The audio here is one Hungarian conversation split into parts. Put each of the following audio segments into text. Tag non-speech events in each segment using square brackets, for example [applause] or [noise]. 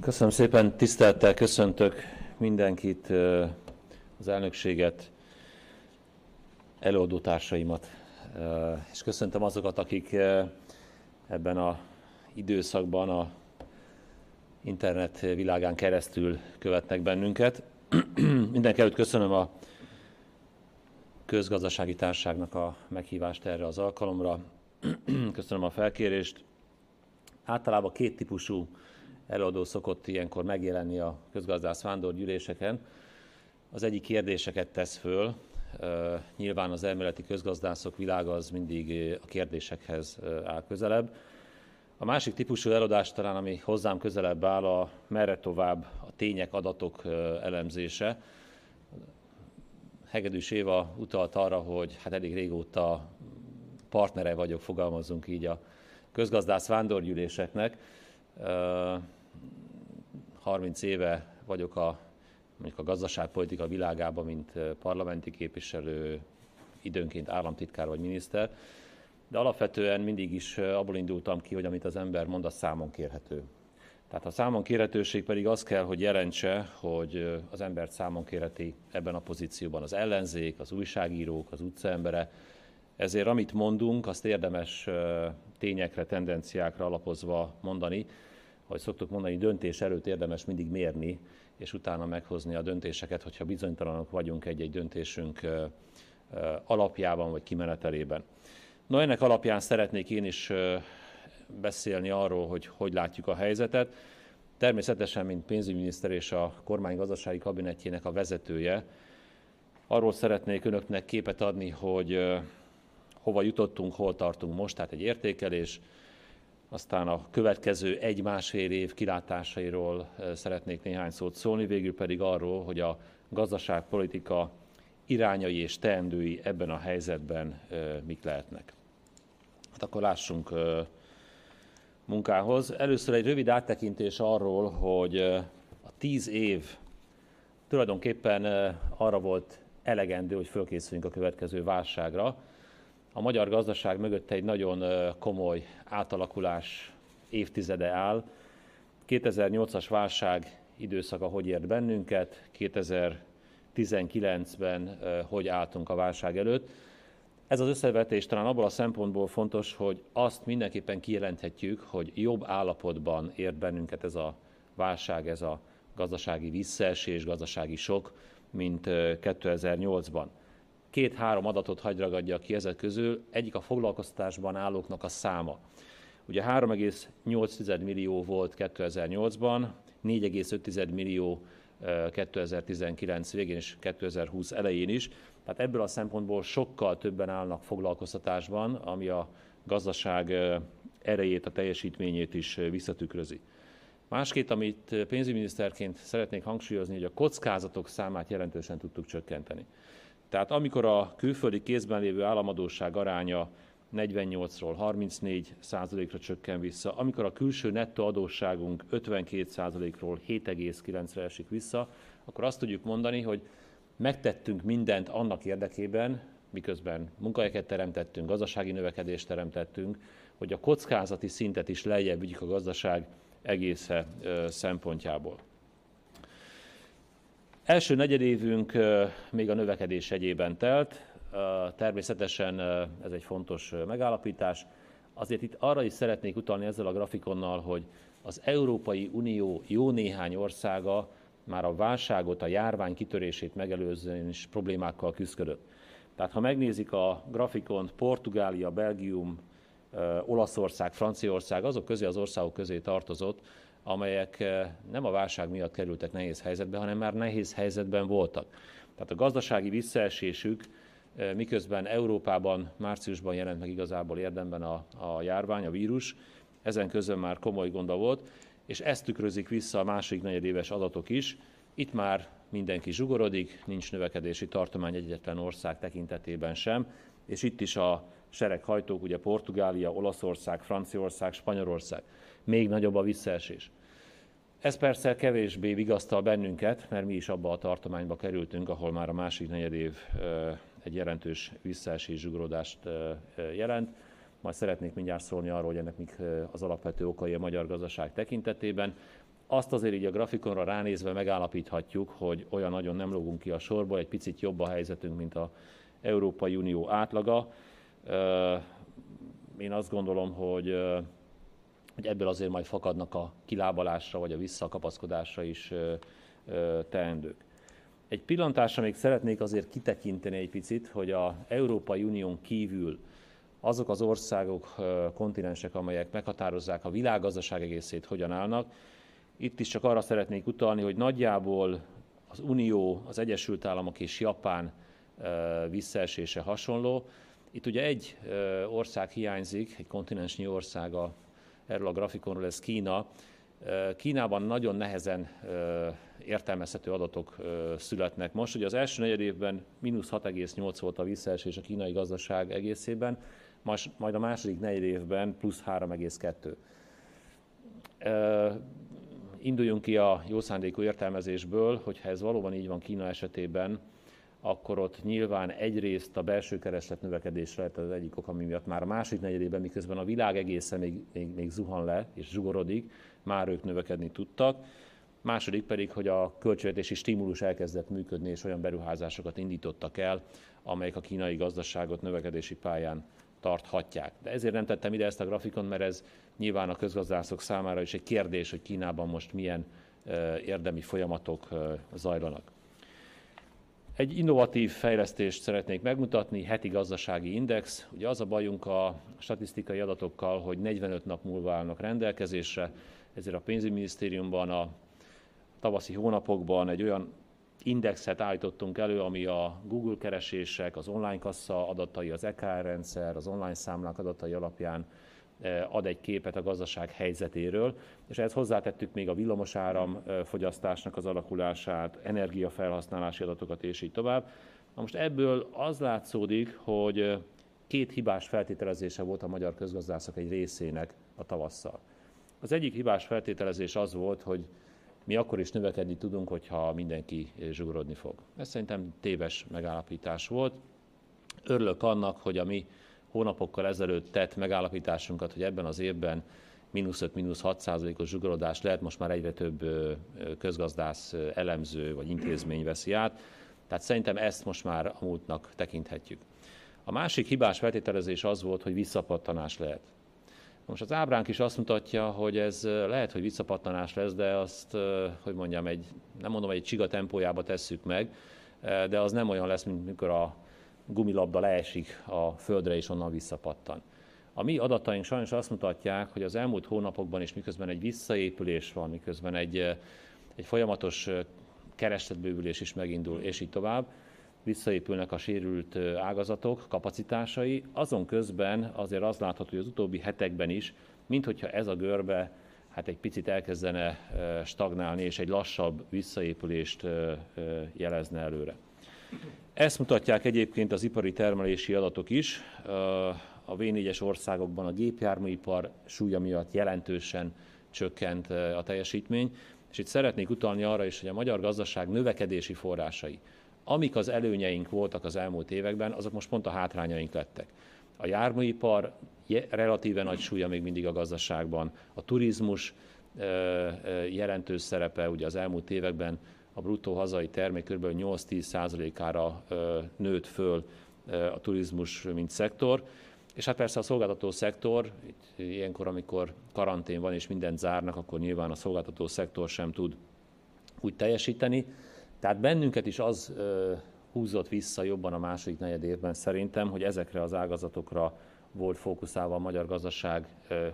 Köszönöm szépen, tisztelettel köszöntök mindenkit, az elnökséget, előadótársaimat, és köszöntöm azokat, akik ebben a időszakban a internet világán keresztül követnek bennünket. [clears throat] Mindenek előtt köszönöm a közgazdasági társágnak a meghívást erre az alkalomra. [clears throat] Köszönöm a felkérést. Általában két típusú előadó szokott ilyenkor megjelenni a közgazdász gyűléseken. Az egyik kérdéseket tesz föl, nyilván az elméleti közgazdászok világa az mindig a kérdésekhez áll közelebb. A másik típusú előadás talán, ami hozzám közelebb áll, a merre tovább a tények, adatok elemzése. Hegedűs Éva utalt arra, hogy hát elég régóta partnere vagyok, fogalmazunk így a közgazdász vándorgyűléseknek. 30 éve vagyok a, mondjuk a gazdaságpolitika világában, mint parlamenti képviselő, időnként államtitkár vagy miniszter, de alapvetően mindig is abból indultam ki, hogy amit az ember mond, az számon kérhető. Tehát a számon kérhetőség pedig az kell, hogy jelentse, hogy az embert számon kérheti ebben a pozícióban az ellenzék, az újságírók, az utcaembere. Ezért amit mondunk, azt érdemes tényekre, tendenciákra alapozva mondani, hogy szoktuk mondani, döntés előtt érdemes mindig mérni, és utána meghozni a döntéseket, hogyha bizonytalanok vagyunk egy-egy döntésünk alapjában vagy kimenetelében. No, ennek alapján szeretnék én is beszélni arról, hogy hogy látjuk a helyzetet. Természetesen, mint pénzügyminiszter és a kormány gazdasági kabinetjének a vezetője, arról szeretnék önöknek képet adni, hogy hova jutottunk, hol tartunk most, tehát egy értékelés, aztán a következő egy-másfél év kilátásairól szeretnék néhány szót szólni, végül pedig arról, hogy a gazdaságpolitika irányai és teendői ebben a helyzetben mik lehetnek. Hát akkor lássunk munkához. Először egy rövid áttekintés arról, hogy a tíz év tulajdonképpen arra volt elegendő, hogy fölkészüljünk a következő válságra. A magyar gazdaság mögött egy nagyon komoly átalakulás évtizede áll. 2008-as válság időszaka hogy ért bennünket, 2019-ben hogy álltunk a válság előtt. Ez az összevetés talán abból a szempontból fontos, hogy azt mindenképpen kijelenthetjük, hogy jobb állapotban ért bennünket ez a válság, ez a gazdasági visszaesés, gazdasági sok, mint 2008-ban. Két-három adatot hagy ragadja ki ezek közül, egyik a foglalkoztatásban állóknak a száma. Ugye 3,8 millió volt 2008-ban, 4,5 millió 2019 végén és 2020 elején is. Tehát ebből a szempontból sokkal többen állnak foglalkoztatásban, ami a gazdaság erejét, a teljesítményét is visszatükrözi. Másképp, amit pénzügyminiszterként szeretnék hangsúlyozni, hogy a kockázatok számát jelentősen tudtuk csökkenteni. Tehát amikor a külföldi kézben lévő államadóság aránya 48-ról 34 százalékra csökken vissza, amikor a külső nettó adósságunk 52 százalékról 7,9-re esik vissza, akkor azt tudjuk mondani, hogy megtettünk mindent annak érdekében, miközben munkahelyeket teremtettünk, gazdasági növekedést teremtettünk, hogy a kockázati szintet is lejjebb vigyük a gazdaság egésze szempontjából. Első negyedévünk még a növekedés egyében telt, természetesen ez egy fontos megállapítás. Azért itt arra is szeretnék utalni ezzel a grafikonnal, hogy az Európai Unió jó néhány országa már a válságot, a járvány kitörését megelőzően is problémákkal küzdött. Tehát ha megnézik a grafikont, Portugália, Belgium, Olaszország, Franciaország, azok közé az országok közé tartozott, amelyek nem a válság miatt kerültek nehéz helyzetbe, hanem már nehéz helyzetben voltak. Tehát a gazdasági visszaesésük miközben Európában márciusban jelent meg igazából érdemben a, a járvány, a vírus, ezen közön már komoly gonda volt, és ezt tükrözik vissza a másik negyedéves adatok is. Itt már mindenki zsugorodik, nincs növekedési tartomány egyetlen ország tekintetében sem, és itt is a sereghajtók, ugye Portugália, Olaszország, Franciaország, Spanyolország. Még nagyobb a visszaesés. Ez persze kevésbé vigasztal bennünket, mert mi is abba a tartományba kerültünk, ahol már a másik negyedév egy jelentős visszaesés zsugorodást jelent. Majd szeretnék mindjárt szólni arról, hogy ennek mik az alapvető okai a magyar gazdaság tekintetében. azt azért így a grafikonra ránézve megállapíthatjuk, hogy olyan nagyon nem lógunk ki a sorból, egy picit jobb a helyzetünk, mint a Európai Unió átlaga. Én azt gondolom, hogy, hogy ebből azért majd fakadnak a kilábalásra vagy a visszakapaszkodásra is teendők. Egy pillantásra még szeretnék azért kitekinteni egy picit, hogy a Európai Unión kívül azok az országok, kontinensek, amelyek meghatározzák a világgazdaság egészét, hogyan állnak. Itt is csak arra szeretnék utalni, hogy nagyjából az Unió, az Egyesült Államok és Japán visszaesése hasonló. Itt ugye egy ország hiányzik, egy kontinensnyi országa erről a grafikonról, ez Kína. Kínában nagyon nehezen értelmezhető adatok születnek most. Ugye az első negyed évben mínusz 6,8 volt a visszaesés a kínai gazdaság egészében, majd a második negyed évben plusz 3,2. Induljunk ki a jó szándékú értelmezésből, hogy ha ez valóban így van Kína esetében, akkor ott nyilván egyrészt a belső kereslet növekedés lehet az egyik ok, ami miatt már a másik negyedében, miközben a világ egészen még, még, még zuhan le és zsugorodik, már ők növekedni tudtak. Második pedig, hogy a költségvetési stimulus elkezdett működni, és olyan beruházásokat indítottak el, amelyek a kínai gazdaságot növekedési pályán tarthatják. De ezért nem tettem ide ezt a grafikon, mert ez nyilván a közgazdászok számára is egy kérdés, hogy Kínában most milyen érdemi folyamatok zajlanak. Egy innovatív fejlesztést szeretnék megmutatni, heti gazdasági index. Ugye az a bajunk a statisztikai adatokkal, hogy 45 nap múlva állnak rendelkezésre, ezért a pénzügyminisztériumban a tavaszi hónapokban egy olyan indexet állítottunk elő, ami a Google keresések, az online kassa adatai, az EKR rendszer, az online számlák adatai alapján ad egy képet a gazdaság helyzetéről, és ehhez hozzátettük még a villamosáram eh, fogyasztásnak az alakulását, energiafelhasználási adatokat és így tovább. Na most ebből az látszódik, hogy eh, két hibás feltételezése volt a magyar közgazdászok egy részének a tavasszal. Az egyik hibás feltételezés az volt, hogy mi akkor is növekedni tudunk, hogyha mindenki zsugorodni fog. Ez szerintem téves megállapítás volt. Örülök annak, hogy a mi hónapokkal ezelőtt tett megállapításunkat, hogy ebben az évben mínusz 5, mínusz 6 százalékos zsugorodás lehet, most már egyre több közgazdász, elemző vagy intézmény veszi át. Tehát szerintem ezt most már a múltnak tekinthetjük. A másik hibás feltételezés az volt, hogy visszapattanás lehet. Most az ábránk is azt mutatja, hogy ez lehet, hogy visszapattanás lesz, de azt, hogy mondjam, egy, nem mondom, egy csiga tempójába tesszük meg, de az nem olyan lesz, mint mikor a gumilabda leesik a földre és onnan visszapattan. A mi adataink sajnos azt mutatják, hogy az elmúlt hónapokban is miközben egy visszaépülés van, miközben egy, egy folyamatos keresletbővülés is megindul, és így tovább, visszaépülnek a sérült ágazatok kapacitásai, azon közben azért az látható, hogy az utóbbi hetekben is, minthogyha ez a görbe hát egy picit elkezdene stagnálni, és egy lassabb visszaépülést jelezne előre. Ezt mutatják egyébként az ipari termelési adatok is. A V4-es országokban a gépjárműipar súlya miatt jelentősen csökkent a teljesítmény, és itt szeretnék utalni arra is, hogy a magyar gazdaság növekedési forrásai, amik az előnyeink voltak az elmúlt években, azok most pont a hátrányaink lettek. A járműipar relatíve nagy súlya még mindig a gazdaságban, a turizmus jelentős szerepe, ugye az elmúlt években a bruttó hazai termék kb. 8-10 százalékára nőtt föl a turizmus, mint szektor. És hát persze a szolgáltató szektor, itt ilyenkor, amikor karantén van és mindent zárnak, akkor nyilván a szolgáltató szektor sem tud úgy teljesíteni. Tehát bennünket is az húzott vissza jobban a második negyed évben szerintem, hogy ezekre az ágazatokra volt fókuszálva a magyar gazdaság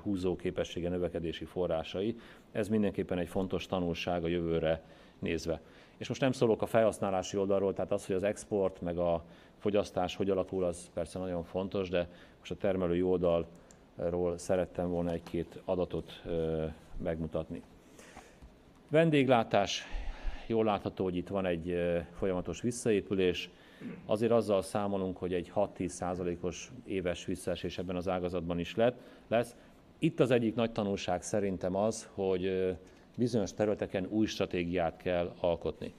húzó képessége növekedési forrásai. Ez mindenképpen egy fontos tanulság a jövőre nézve. És most nem szólok a felhasználási oldalról, tehát az, hogy az export meg a fogyasztás hogy alakul, az persze nagyon fontos, de most a termelői oldalról szerettem volna egy-két adatot megmutatni. Vendéglátás jól látható, hogy itt van egy folyamatos visszaépülés. Azért azzal számolunk, hogy egy 6-10 százalékos éves visszaesés ebben az ágazatban is lett, lesz. Itt az egyik nagy tanulság szerintem az, hogy bizonyos területeken új stratégiát kell alkotni.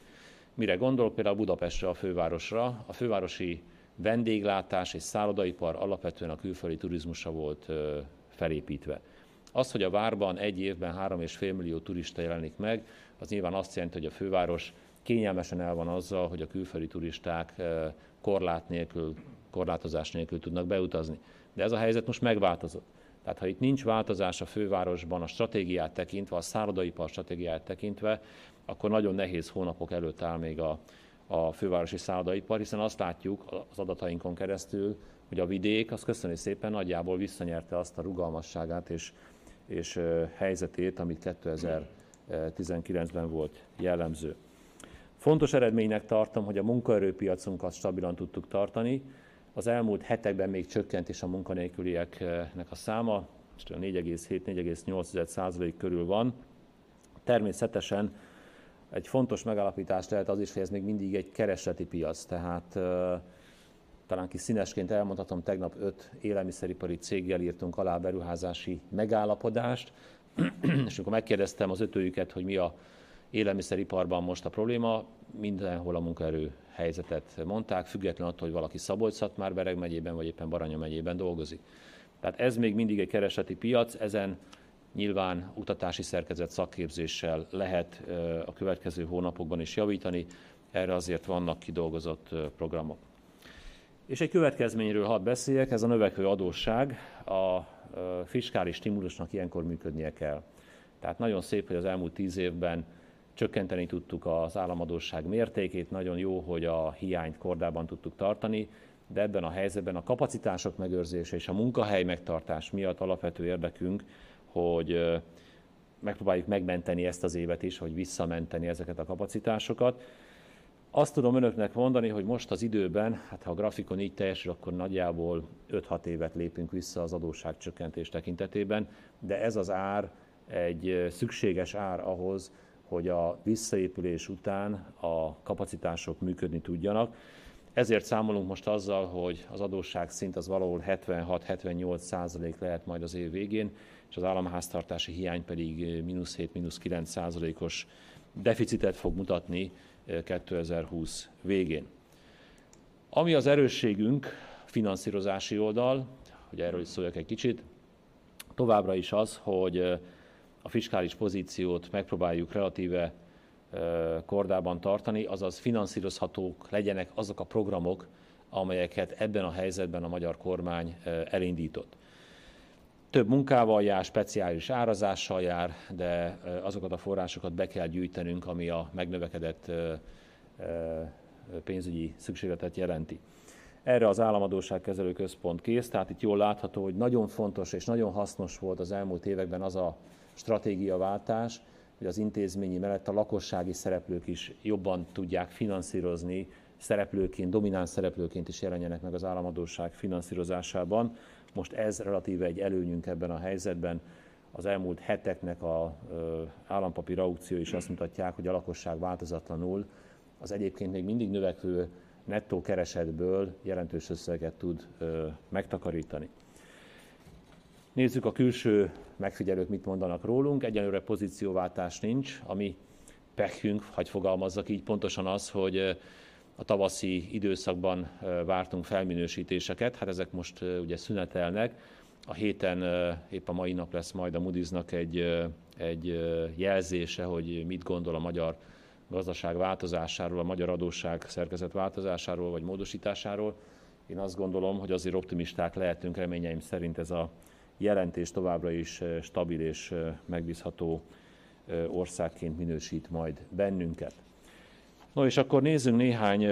Mire gondolok például Budapestre, a fővárosra. A fővárosi vendéglátás és szállodaipar alapvetően a külföldi turizmusra volt felépítve. Az, hogy a várban egy évben 3,5 millió turista jelenik meg, az nyilván azt jelenti, hogy a főváros kényelmesen el van azzal, hogy a külföldi turisták korlát nélkül, korlátozás nélkül tudnak beutazni. De ez a helyzet most megváltozott. Tehát ha itt nincs változás a fővárosban a stratégiát tekintve, a szállodaipar stratégiát tekintve, akkor nagyon nehéz hónapok előtt áll még a, a fővárosi szállodaipar, hiszen azt látjuk az adatainkon keresztül, hogy a vidék az köszönő szépen nagyjából visszanyerte azt a rugalmasságát és, és helyzetét, amit 2019-ben volt jellemző. Fontos eredménynek tartom, hogy a munkaerőpiacunkat stabilan tudtuk tartani. Az elmúlt hetekben még csökkent is a munkanélkülieknek a száma, 4,7-4,8 százalék körül van. Természetesen egy fontos megállapítás lehet az is, hogy ez még mindig egy keresleti piac, tehát talán kis színesként elmondhatom, tegnap öt élelmiszeripari céggel írtunk alá beruházási megállapodást, [clears throat] és amikor megkérdeztem az ötőjüket, hogy mi a élelmiszeriparban most a probléma, mindenhol a munkaerő helyzetet mondták, független attól, hogy valaki szabolcs már Bereg megyében, vagy éppen Baranya megyében dolgozik. Tehát ez még mindig egy kereseti piac, ezen nyilván utatási szerkezet szakképzéssel lehet a következő hónapokban is javítani, erre azért vannak kidolgozott programok. És egy következményről hadd beszéljek, ez a növekvő adósság. A fiskális stimulusnak ilyenkor működnie kell. Tehát nagyon szép, hogy az elmúlt tíz évben csökkenteni tudtuk az államadóság mértékét, nagyon jó, hogy a hiányt kordában tudtuk tartani, de ebben a helyzetben a kapacitások megőrzése és a munkahely megtartás miatt alapvető érdekünk, hogy megpróbáljuk megmenteni ezt az évet is, hogy visszamenteni ezeket a kapacitásokat. Azt tudom önöknek mondani, hogy most az időben, hát ha a grafikon így teljesül, akkor nagyjából 5-6 évet lépünk vissza az adósságcsökkentés tekintetében, de ez az ár egy szükséges ár ahhoz, hogy a visszaépülés után a kapacitások működni tudjanak. Ezért számolunk most azzal, hogy az adósság szint az valahol 76-78 százalék lehet majd az év végén, és az államháztartási hiány pedig mínusz 7-9 százalékos deficitet fog mutatni 2020 végén. Ami az erősségünk, finanszírozási oldal, hogy erről is szóljak egy kicsit, továbbra is az, hogy a fiskális pozíciót megpróbáljuk relatíve kordában tartani, azaz finanszírozhatók legyenek azok a programok, amelyeket ebben a helyzetben a magyar kormány elindított. Több munkával jár, speciális árazással jár, de azokat a forrásokat be kell gyűjtenünk, ami a megnövekedett pénzügyi szükségletet jelenti. Erre az Államadóságkezelő Központ kész, tehát itt jól látható, hogy nagyon fontos és nagyon hasznos volt az elmúlt években az a stratégiaváltás, hogy az intézményi mellett a lakossági szereplők is jobban tudják finanszírozni, szereplőként, domináns szereplőként is jelenjenek meg az államadóság finanszírozásában. Most ez relatíve egy előnyünk ebben a helyzetben. Az elmúlt heteknek a állampapír aukció is azt mutatják, hogy a lakosság változatlanul az egyébként még mindig növekvő nettó keresetből jelentős összeget tud megtakarítani. Nézzük a külső megfigyelők mit mondanak rólunk. Egyelőre pozícióváltás nincs, ami pekünk, hagy fogalmazzak így, pontosan az, hogy a tavaszi időszakban vártunk felminősítéseket, hát ezek most ugye szünetelnek. A héten épp a mai nap lesz majd a Moody's-nak egy, egy jelzése, hogy mit gondol a magyar gazdaság változásáról, a magyar adósság szerkezet változásáról vagy módosításáról. Én azt gondolom, hogy azért optimisták lehetünk, reményeim szerint ez a jelentés továbbra is stabil és megbízható országként minősít majd bennünket. No és akkor nézzünk néhány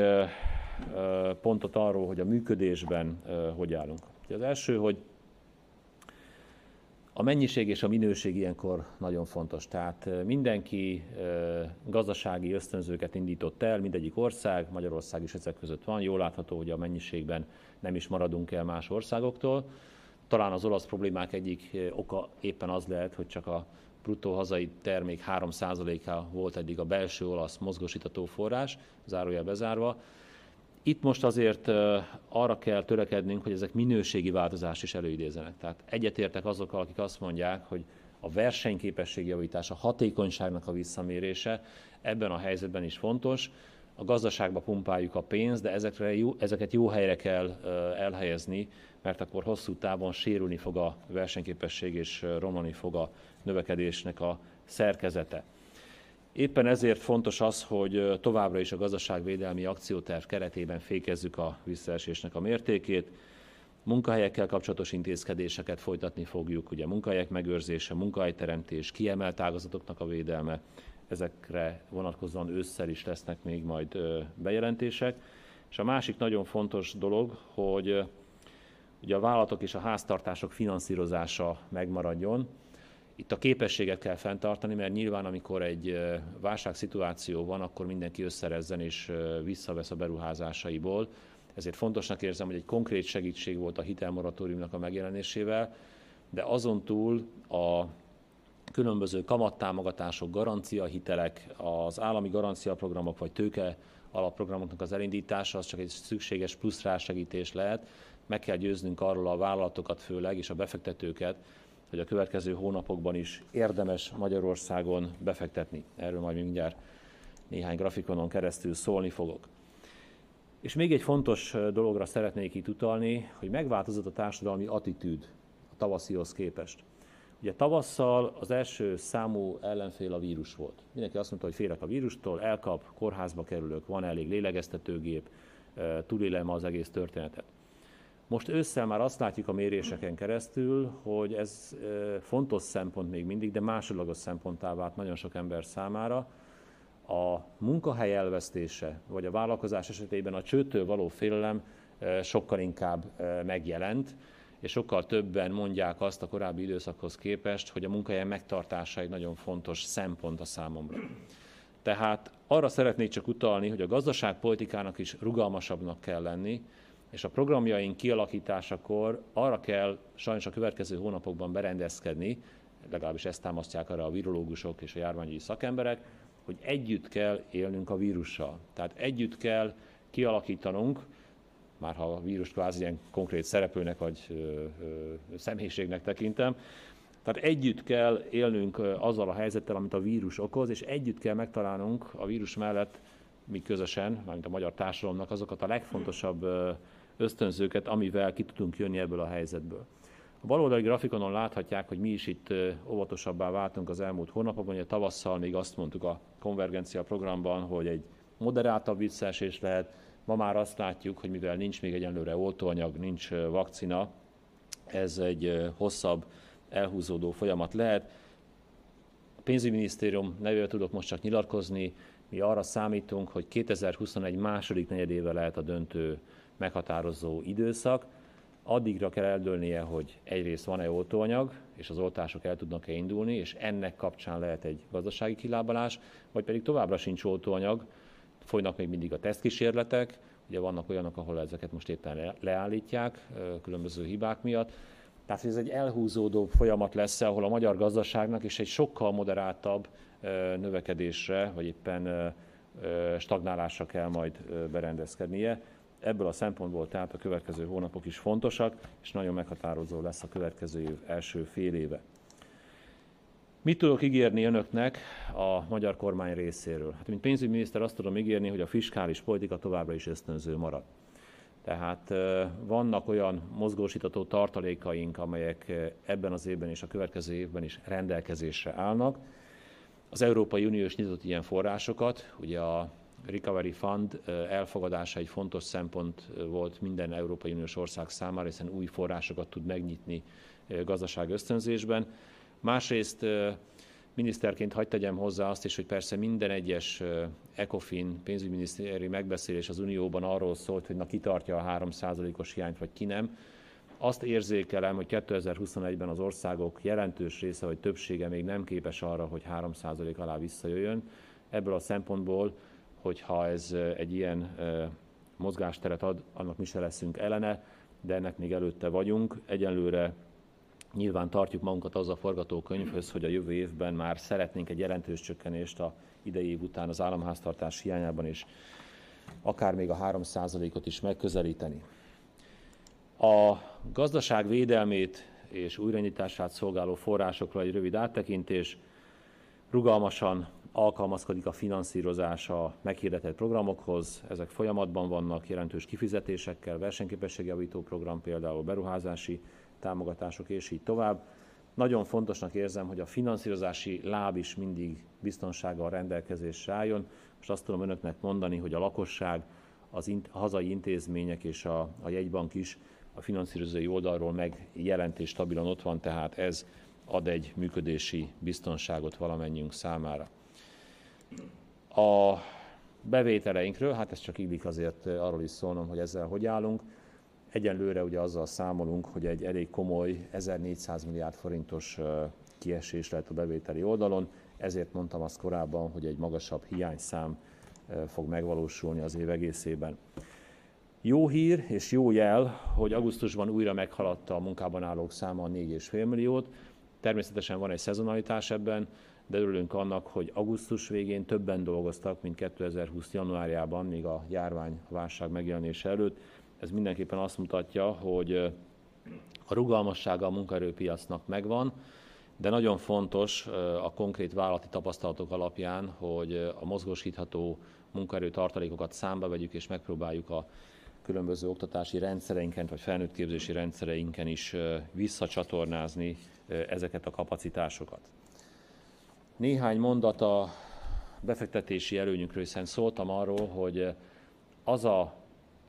pontot arról, hogy a működésben hogy állunk. Az első, hogy a mennyiség és a minőség ilyenkor nagyon fontos. Tehát mindenki gazdasági ösztönzőket indított el, mindegyik ország, Magyarország is ezek között van. Jól látható, hogy a mennyiségben nem is maradunk el más országoktól. Talán az olasz problémák egyik oka éppen az lehet, hogy csak a bruttó hazai termék 3%-a volt eddig a belső olasz mozgósítató forrás, zárójel bezárva. Itt most azért arra kell törekednünk, hogy ezek minőségi változást is előidézenek. Tehát egyetértek azokkal, akik azt mondják, hogy a versenyképesség javítása, a hatékonyságnak a visszamérése ebben a helyzetben is fontos. A gazdaságba pumpáljuk a pénzt, de ezekre jó, ezeket jó helyre kell elhelyezni, mert akkor hosszú távon sérülni fog a versenyképesség és romlani fog a növekedésnek a szerkezete. Éppen ezért fontos az, hogy továbbra is a gazdaságvédelmi akcióterv keretében fékezzük a visszaesésnek a mértékét, munkahelyekkel kapcsolatos intézkedéseket folytatni fogjuk, ugye munkahelyek megőrzése, munkahelyteremtés, kiemelt ágazatoknak a védelme, ezekre vonatkozóan ősszel is lesznek még majd bejelentések. És a másik nagyon fontos dolog, hogy ugye a vállalatok és a háztartások finanszírozása megmaradjon. Itt a képességet kell fenntartani, mert nyilván amikor egy válságszituáció van, akkor mindenki összerezzen és visszavesz a beruházásaiból. Ezért fontosnak érzem, hogy egy konkrét segítség volt a hitelmoratóriumnak a megjelenésével, de azon túl a különböző kamattámogatások, garanciahitelek, az állami garanciaprogramok vagy tőke alapprogramoknak az elindítása az csak egy szükséges plusz rásegítés lehet. Meg kell győznünk arról a vállalatokat főleg és a befektetőket, hogy a következő hónapokban is érdemes Magyarországon befektetni. Erről majd mindjárt néhány grafikonon keresztül szólni fogok. És még egy fontos dologra szeretnék itt utalni, hogy megváltozott a társadalmi attitűd a tavaszihoz képest. Ugye tavasszal az első számú ellenfél a vírus volt. Mindenki azt mondta, hogy félek a vírustól, elkap, kórházba kerülök, van elég lélegeztetőgép, túlélem az egész történetet. Most ősszel már azt látjuk a méréseken keresztül, hogy ez fontos szempont még mindig, de másodlagos szemponttá vált nagyon sok ember számára. A munkahely elvesztése, vagy a vállalkozás esetében a csőtől való félelem sokkal inkább megjelent, és sokkal többen mondják azt a korábbi időszakhoz képest, hogy a munkahely megtartása egy nagyon fontos szempont a számomra. Tehát arra szeretnék csak utalni, hogy a gazdaságpolitikának is rugalmasabbnak kell lenni, és a programjaink kialakításakor arra kell sajnos a következő hónapokban berendezkedni, legalábbis ezt támasztják arra a virológusok és a járványügyi szakemberek, hogy együtt kell élnünk a vírussal. Tehát együtt kell kialakítanunk már ha a vírus kvázi ilyen konkrét szereplőnek vagy személyiségnek tekintem. Tehát együtt kell élnünk azzal a helyzettel, amit a vírus okoz, és együtt kell megtalálnunk a vírus mellett mi közösen, mármint a magyar társadalomnak azokat a legfontosabb ösztönzőket, amivel ki tudunk jönni ebből a helyzetből. A baloldali grafikonon láthatják, hogy mi is itt óvatosabbá váltunk az elmúlt hónapokban. Ugye tavasszal még azt mondtuk a konvergencia programban, hogy egy moderáltabb visszaesés lehet, Ma már azt látjuk, hogy mivel nincs még egyenlőre oltóanyag, nincs vakcina, ez egy hosszabb, elhúzódó folyamat lehet. A pénzügyminisztérium nevével tudok most csak nyilatkozni, mi arra számítunk, hogy 2021 második negyedéve lehet a döntő meghatározó időszak. Addigra kell eldőlnie, hogy egyrészt van-e oltóanyag, és az oltások el tudnak-e indulni, és ennek kapcsán lehet egy gazdasági kilábalás, vagy pedig továbbra sincs oltóanyag, Folynak még mindig a tesztkísérletek, ugye vannak olyanok, ahol ezeket most éppen leállítják különböző hibák miatt. Tehát ez egy elhúzódó folyamat lesz, ahol a magyar gazdaságnak is egy sokkal moderáltabb növekedésre, vagy éppen stagnálásra kell majd berendezkednie. Ebből a szempontból tehát a következő hónapok is fontosak, és nagyon meghatározó lesz a következő év első fél éve. Mit tudok ígérni önöknek a magyar kormány részéről? Hát, mint pénzügyminiszter azt tudom ígérni, hogy a fiskális politika továbbra is ösztönző marad. Tehát vannak olyan mozgósítató tartalékaink, amelyek ebben az évben és a következő évben is rendelkezésre állnak. Az Európai Uniós nyitott ilyen forrásokat, ugye a Recovery Fund elfogadása egy fontos szempont volt minden Európai Uniós ország számára, hiszen új forrásokat tud megnyitni gazdaság ösztönzésben. Másrészt miniszterként hagyd tegyem hozzá azt is, hogy persze minden egyes ECOFIN pénzügyminisztéri megbeszélés az Unióban arról szólt, hogy na kitartja a 3%-os hiányt, vagy ki nem. Azt érzékelem, hogy 2021-ben az országok jelentős része, vagy többsége még nem képes arra, hogy 3% alá visszajöjjön. Ebből a szempontból, hogyha ez egy ilyen mozgásteret ad, annak mi se leszünk ellene, de ennek még előtte vagyunk. Egyenlőre Nyilván tartjuk magunkat az a forgatókönyvhöz, hogy a jövő évben már szeretnénk egy jelentős csökkenést a idei év után az államháztartás hiányában is, akár még a 3%-ot is megközelíteni. A gazdaság védelmét és újranyitását szolgáló forrásokra egy rövid áttekintés. Rugalmasan alkalmazkodik a finanszírozás a meghirdetett programokhoz, ezek folyamatban vannak jelentős kifizetésekkel, versenyképességjavító program például, beruházási támogatások és így tovább. Nagyon fontosnak érzem, hogy a finanszírozási láb is mindig biztonsággal rendelkezésre álljon. Most azt tudom önöknek mondani, hogy a lakosság, az in- hazai intézmények és a, a jegybank is a finanszírozói oldalról meg jelentés stabilan ott van, tehát ez ad egy működési biztonságot valamennyiünk számára. A bevételeinkről, hát ez csak illik azért arról is szólnom, hogy ezzel hogy állunk. Egyenlőre ugye azzal számolunk, hogy egy elég komoly 1400 milliárd forintos kiesés lehet a bevételi oldalon, ezért mondtam azt korábban, hogy egy magasabb hiányszám fog megvalósulni az év egészében. Jó hír és jó jel, hogy augusztusban újra meghaladta a munkában állók száma a 4,5 milliót. Természetesen van egy szezonalitás ebben, de örülünk annak, hogy augusztus végén többen dolgoztak, mint 2020. januárjában, még a járvány válság megjelenése előtt. Ez mindenképpen azt mutatja, hogy a rugalmassága a munkaerőpiacnak megvan, de nagyon fontos a konkrét vállalati tapasztalatok alapján, hogy a mozgósítható munkaerő tartalékokat számba vegyük, és megpróbáljuk a különböző oktatási rendszereinken, vagy felnőttképzési rendszereinken is visszacsatornázni ezeket a kapacitásokat. Néhány mondat a befektetési előnyünkről, hiszen szóltam arról, hogy az a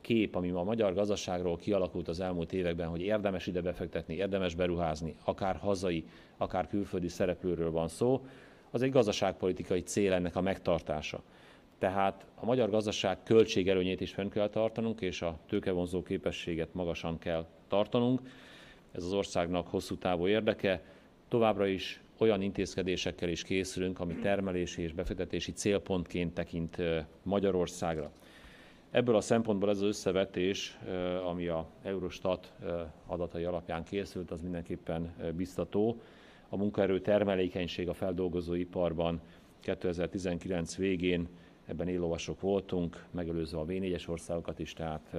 kép, ami a magyar gazdaságról kialakult az elmúlt években, hogy érdemes ide befektetni, érdemes beruházni, akár hazai, akár külföldi szereplőről van szó, az egy gazdaságpolitikai cél ennek a megtartása. Tehát a magyar gazdaság költségerőnyét is fenn kell tartanunk, és a tőkevonzó képességet magasan kell tartanunk. Ez az országnak hosszú távú érdeke. Továbbra is olyan intézkedésekkel is készülünk, ami termelési és befektetési célpontként tekint Magyarországra. Ebből a szempontból ez az összevetés, ami a Eurostat adatai alapján készült, az mindenképpen biztató. A munkaerő termelékenység a feldolgozóiparban 2019 végén ebben éllovasok voltunk, megelőzve a V4-es országokat is, tehát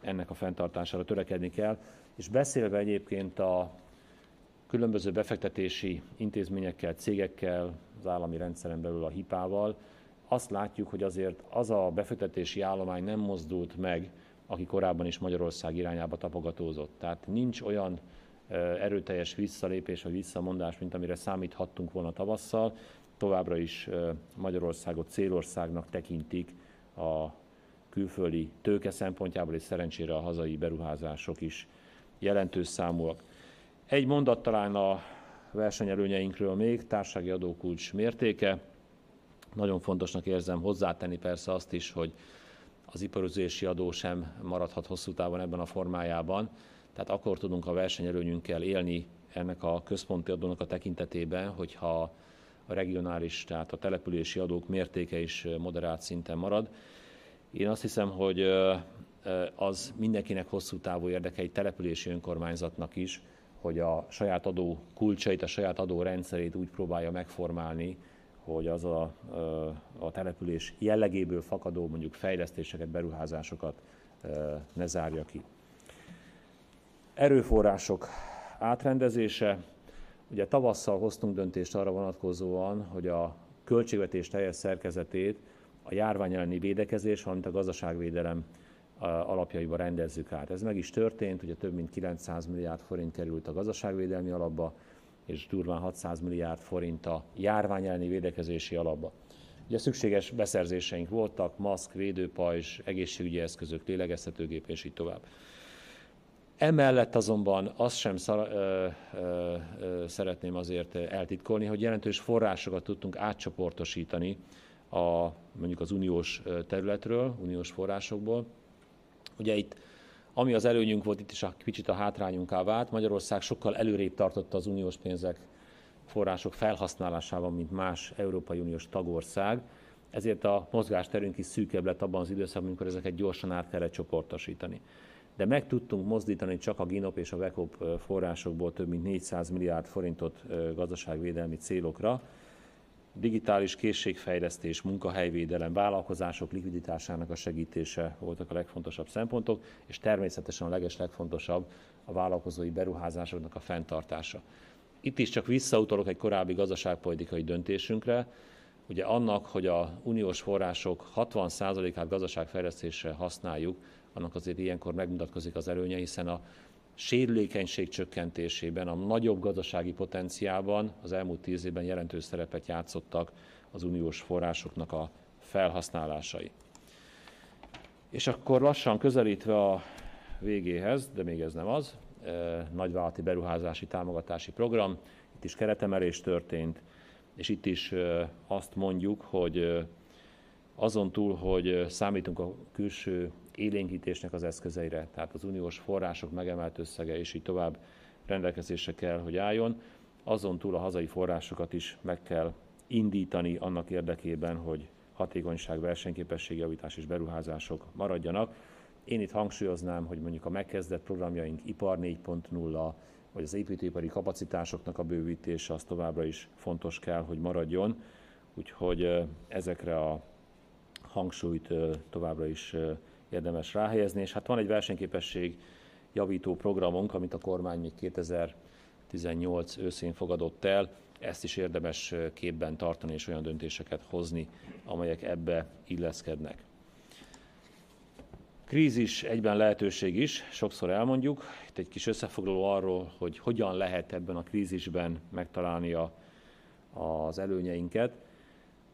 ennek a fenntartására törekedni kell. És beszélve egyébként a különböző befektetési intézményekkel, cégekkel, az állami rendszeren belül a hipával, azt látjuk, hogy azért az a befektetési állomány nem mozdult meg, aki korábban is Magyarország irányába tapogatózott. Tehát nincs olyan erőteljes visszalépés vagy visszamondás, mint amire számíthattunk volna tavasszal. Továbbra is Magyarországot célországnak tekintik a külföldi tőke szempontjából, és szerencsére a hazai beruházások is jelentős számúak. Egy mondat talán a versenyelőnyeinkről még, társági adókulcs mértéke. Nagyon fontosnak érzem hozzátenni persze azt is, hogy az iparozési adó sem maradhat hosszú távon ebben a formájában. Tehát akkor tudunk a versenyelőnyünkkel élni ennek a központi adónak a tekintetében, hogyha a regionális, tehát a települési adók mértéke is moderált szinten marad. Én azt hiszem, hogy az mindenkinek hosszú távú érdeke egy települési önkormányzatnak is, hogy a saját adó kulcsait, a saját adó rendszerét úgy próbálja megformálni, hogy az a, a település jellegéből fakadó mondjuk fejlesztéseket, beruházásokat ne zárja ki. Erőforrások átrendezése. Ugye tavasszal hoztunk döntést arra vonatkozóan, hogy a költségvetés teljes szerkezetét a járvány elleni védekezés, valamint a gazdaságvédelem alapjaiba rendezzük át. Ez meg is történt, ugye több mint 900 milliárd forint került a gazdaságvédelmi alapba, és durván 600 milliárd forint a járvány elleni védekezési alapba. Ugye szükséges beszerzéseink voltak, maszk, védőpajzs, egészségügyi eszközök, lélegeztetőgép és így tovább. Emellett azonban azt sem szar, ö, ö, ö, szeretném azért eltitkolni, hogy jelentős forrásokat tudtunk átcsoportosítani a, mondjuk az uniós területről, uniós forrásokból, Ugye itt ami az előnyünk volt, itt is a kicsit a hátrányunká vált. Magyarország sokkal előrébb tartotta az uniós pénzek források felhasználásában, mint más Európai Uniós tagország. Ezért a mozgásterünk is szűkebb lett abban az időszakban, amikor ezeket gyorsan át kellett csoportosítani. De meg tudtunk mozdítani csak a GINOP és a VECOP forrásokból több mint 400 milliárd forintot gazdaságvédelmi célokra, digitális készségfejlesztés, munkahelyvédelem, vállalkozások likviditásának a segítése voltak a legfontosabb szempontok, és természetesen a leges legfontosabb a vállalkozói beruházásoknak a fenntartása. Itt is csak visszautalok egy korábbi gazdaságpolitikai döntésünkre, ugye annak, hogy a uniós források 60%-át gazdaságfejlesztésre használjuk, annak azért ilyenkor megmutatkozik az előnye, hiszen a sérülékenység csökkentésében, a nagyobb gazdasági potenciálban az elmúlt tíz évben jelentős szerepet játszottak az uniós forrásoknak a felhasználásai. És akkor lassan közelítve a végéhez, de még ez nem az, eh, nagyvállalati beruházási támogatási program, itt is keretemelés történt, és itt is eh, azt mondjuk, hogy eh, azon túl, hogy számítunk a külső élénkítésnek az eszközeire, tehát az uniós források megemelt összege, és így tovább rendelkezésre kell, hogy álljon, azon túl a hazai forrásokat is meg kell indítani annak érdekében, hogy hatékonyság, versenyképesség, javítás és beruházások maradjanak. Én itt hangsúlyoznám, hogy mondjuk a megkezdett programjaink ipar 4.0, vagy az építőipari kapacitásoknak a bővítése az továbbra is fontos kell, hogy maradjon. Úgyhogy ezekre a hangsúlyt továbbra is érdemes ráhelyezni. És hát van egy versenyképesség javító programunk, amit a kormány még 2018 őszén fogadott el, ezt is érdemes képben tartani és olyan döntéseket hozni, amelyek ebbe illeszkednek. Krízis egyben lehetőség is, sokszor elmondjuk. Itt egy kis összefoglaló arról, hogy hogyan lehet ebben a krízisben megtalálni a, az előnyeinket.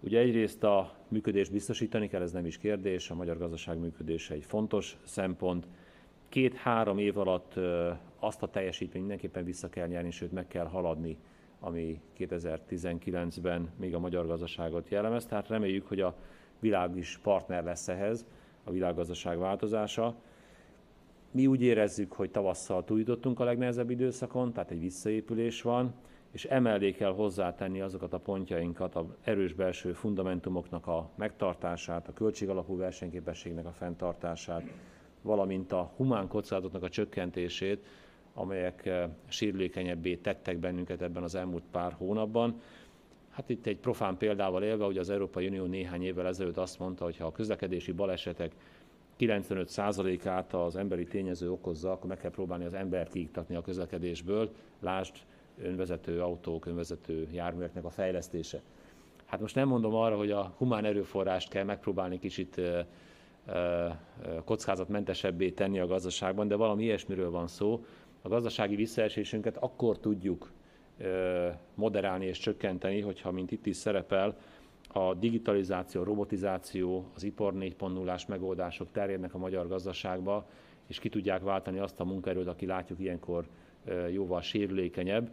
Ugye egyrészt a működést biztosítani kell, ez nem is kérdés, a magyar gazdaság működése egy fontos szempont. Két-három év alatt azt a teljesítményt mindenképpen vissza kell nyerni, sőt meg kell haladni ami 2019-ben még a magyar gazdaságot jellemez. Tehát reméljük, hogy a világ is partner lesz ehhez, a világgazdaság változása. Mi úgy érezzük, hogy tavasszal túljutottunk a legnehezebb időszakon, tehát egy visszaépülés van, és emellé kell hozzátenni azokat a pontjainkat, a erős belső fundamentumoknak a megtartását, a költségalapú versenyképességnek a fenntartását, valamint a humán kockázatoknak a csökkentését, amelyek eh, sérülékenyebbé tettek bennünket ebben az elmúlt pár hónapban. Hát itt egy profán példával élve, hogy az Európai Unió néhány évvel ezelőtt azt mondta, hogy ha a közlekedési balesetek 95%-át az emberi tényező okozza, akkor meg kell próbálni az embert kiiktatni a közlekedésből. Lásd, önvezető autók, önvezető járműveknek a fejlesztése. Hát most nem mondom arra, hogy a humán erőforrást kell megpróbálni kicsit kockázatmentesebbé tenni a gazdaságban, de valami ilyesmiről van szó, a gazdasági visszaesésünket akkor tudjuk moderálni és csökkenteni, hogyha, mint itt is szerepel, a digitalizáció, robotizáció, az ipar 4.0-ás megoldások terjednek a magyar gazdaságba, és ki tudják váltani azt a munkaerőt, aki látjuk ilyenkor jóval sérülékenyebb,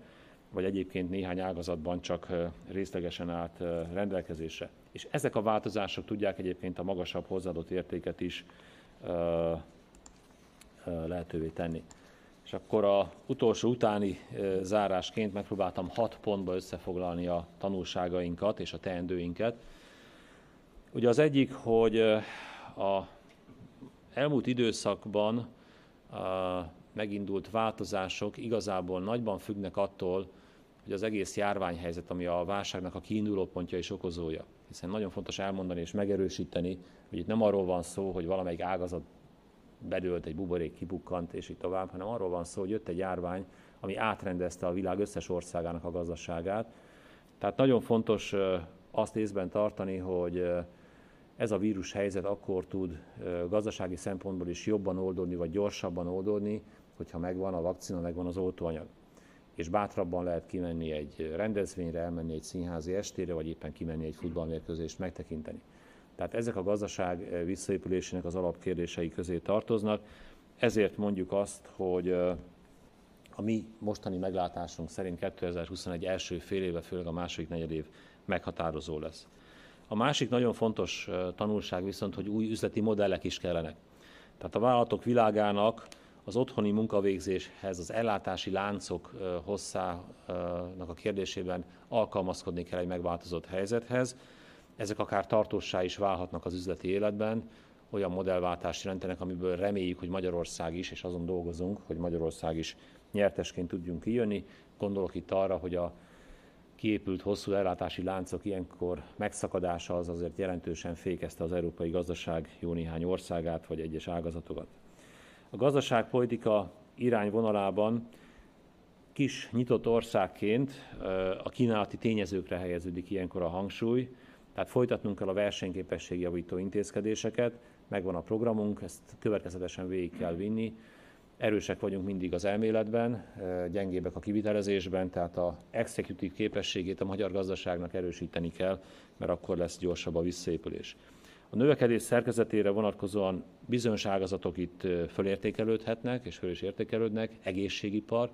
vagy egyébként néhány ágazatban csak részlegesen állt rendelkezésre. És ezek a változások tudják egyébként a magasabb hozzáadott értéket is lehetővé tenni. És akkor a utolsó utáni zárásként megpróbáltam hat pontba összefoglalni a tanulságainkat és a teendőinket. Ugye az egyik, hogy a elmúlt időszakban megindult változások igazából nagyban függnek attól, hogy az egész járványhelyzet, ami a válságnak a kiinduló pontja és okozója. Hiszen nagyon fontos elmondani és megerősíteni, hogy itt nem arról van szó, hogy valamelyik ágazat bedőlt, egy buborék kibukkant, és így tovább, hanem arról van szó, hogy jött egy járvány, ami átrendezte a világ összes országának a gazdaságát. Tehát nagyon fontos azt észben tartani, hogy ez a vírus helyzet akkor tud gazdasági szempontból is jobban oldódni, vagy gyorsabban oldódni, hogyha megvan a vakcina, megvan az oltóanyag. És bátrabban lehet kimenni egy rendezvényre, elmenni egy színházi estére, vagy éppen kimenni egy futballmérkőzést megtekinteni. Tehát ezek a gazdaság eh, visszaépülésének az alapkérdései közé tartoznak. Ezért mondjuk azt, hogy eh, a mi mostani meglátásunk szerint 2021 első fél éve, főleg a második negyedév meghatározó lesz. A másik nagyon fontos eh, tanulság viszont, hogy új üzleti modellek is kellenek. Tehát a vállalatok világának az otthoni munkavégzéshez, az ellátási láncok hosszának a kérdésében alkalmazkodni kell egy megváltozott helyzethez. Ezek akár tartósá is válhatnak az üzleti életben, olyan modellváltást jelentenek, amiből reméljük, hogy Magyarország is, és azon dolgozunk, hogy Magyarország is nyertesként tudjunk kijönni. Gondolok itt arra, hogy a kiépült hosszú ellátási láncok ilyenkor megszakadása az azért jelentősen fékezte az európai gazdaság jó néhány országát, vagy egyes ágazatokat. A gazdaságpolitika irányvonalában kis nyitott országként a kínálati tényezőkre helyeződik ilyenkor a hangsúly, Tehát folytatnunk kell a versenyképességjavító intézkedéseket, megvan a programunk, ezt következetesen végig kell vinni. Erősek vagyunk mindig az elméletben, gyengébbek a kivitelezésben, tehát a executív képességét a magyar gazdaságnak erősíteni kell, mert akkor lesz gyorsabb a visszaépülés. A növekedés szerkezetére vonatkozóan bizonyos ágazatok itt fölértékelődhetnek, és föl is értékelődnek, egészségipar.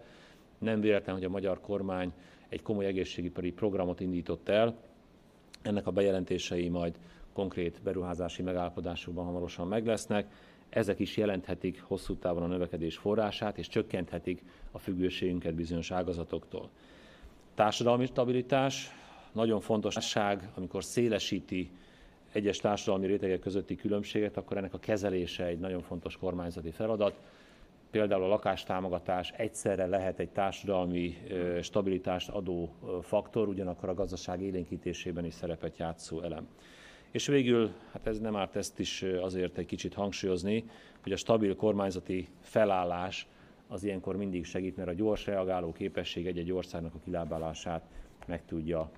Nem véletlen, hogy a magyar kormány egy komoly egészségipari programot indított el. Ennek a bejelentései majd konkrét beruházási megállapodásokban hamarosan meglesznek. Ezek is jelenthetik hosszú távon a növekedés forrását, és csökkenthetik a függőségünket bizonyos ágazatoktól. Társadalmi stabilitás, nagyon fontos amikor szélesíti egyes társadalmi rétegek közötti különbséget, akkor ennek a kezelése egy nagyon fontos kormányzati feladat. Például a lakástámogatás egyszerre lehet egy társadalmi stabilitást adó faktor, ugyanakkor a gazdaság élénkítésében is szerepet játszó elem. És végül, hát ez nem árt ezt is azért egy kicsit hangsúlyozni, hogy a stabil kormányzati felállás az ilyenkor mindig segít, mert a gyors reagáló képesség egy-egy országnak a kilábálását meg tudja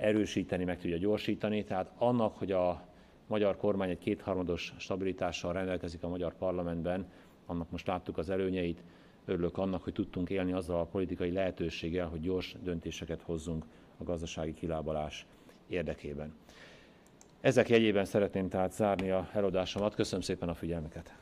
erősíteni, meg tudja gyorsítani. Tehát annak, hogy a magyar kormány egy kétharmados stabilitással rendelkezik a magyar parlamentben, annak most láttuk az előnyeit, örülök annak, hogy tudtunk élni azzal a politikai lehetőséggel, hogy gyors döntéseket hozzunk a gazdasági kilábalás érdekében. Ezek jegyében szeretném tehát zárni a eladásomat. Köszönöm szépen a figyelmeket!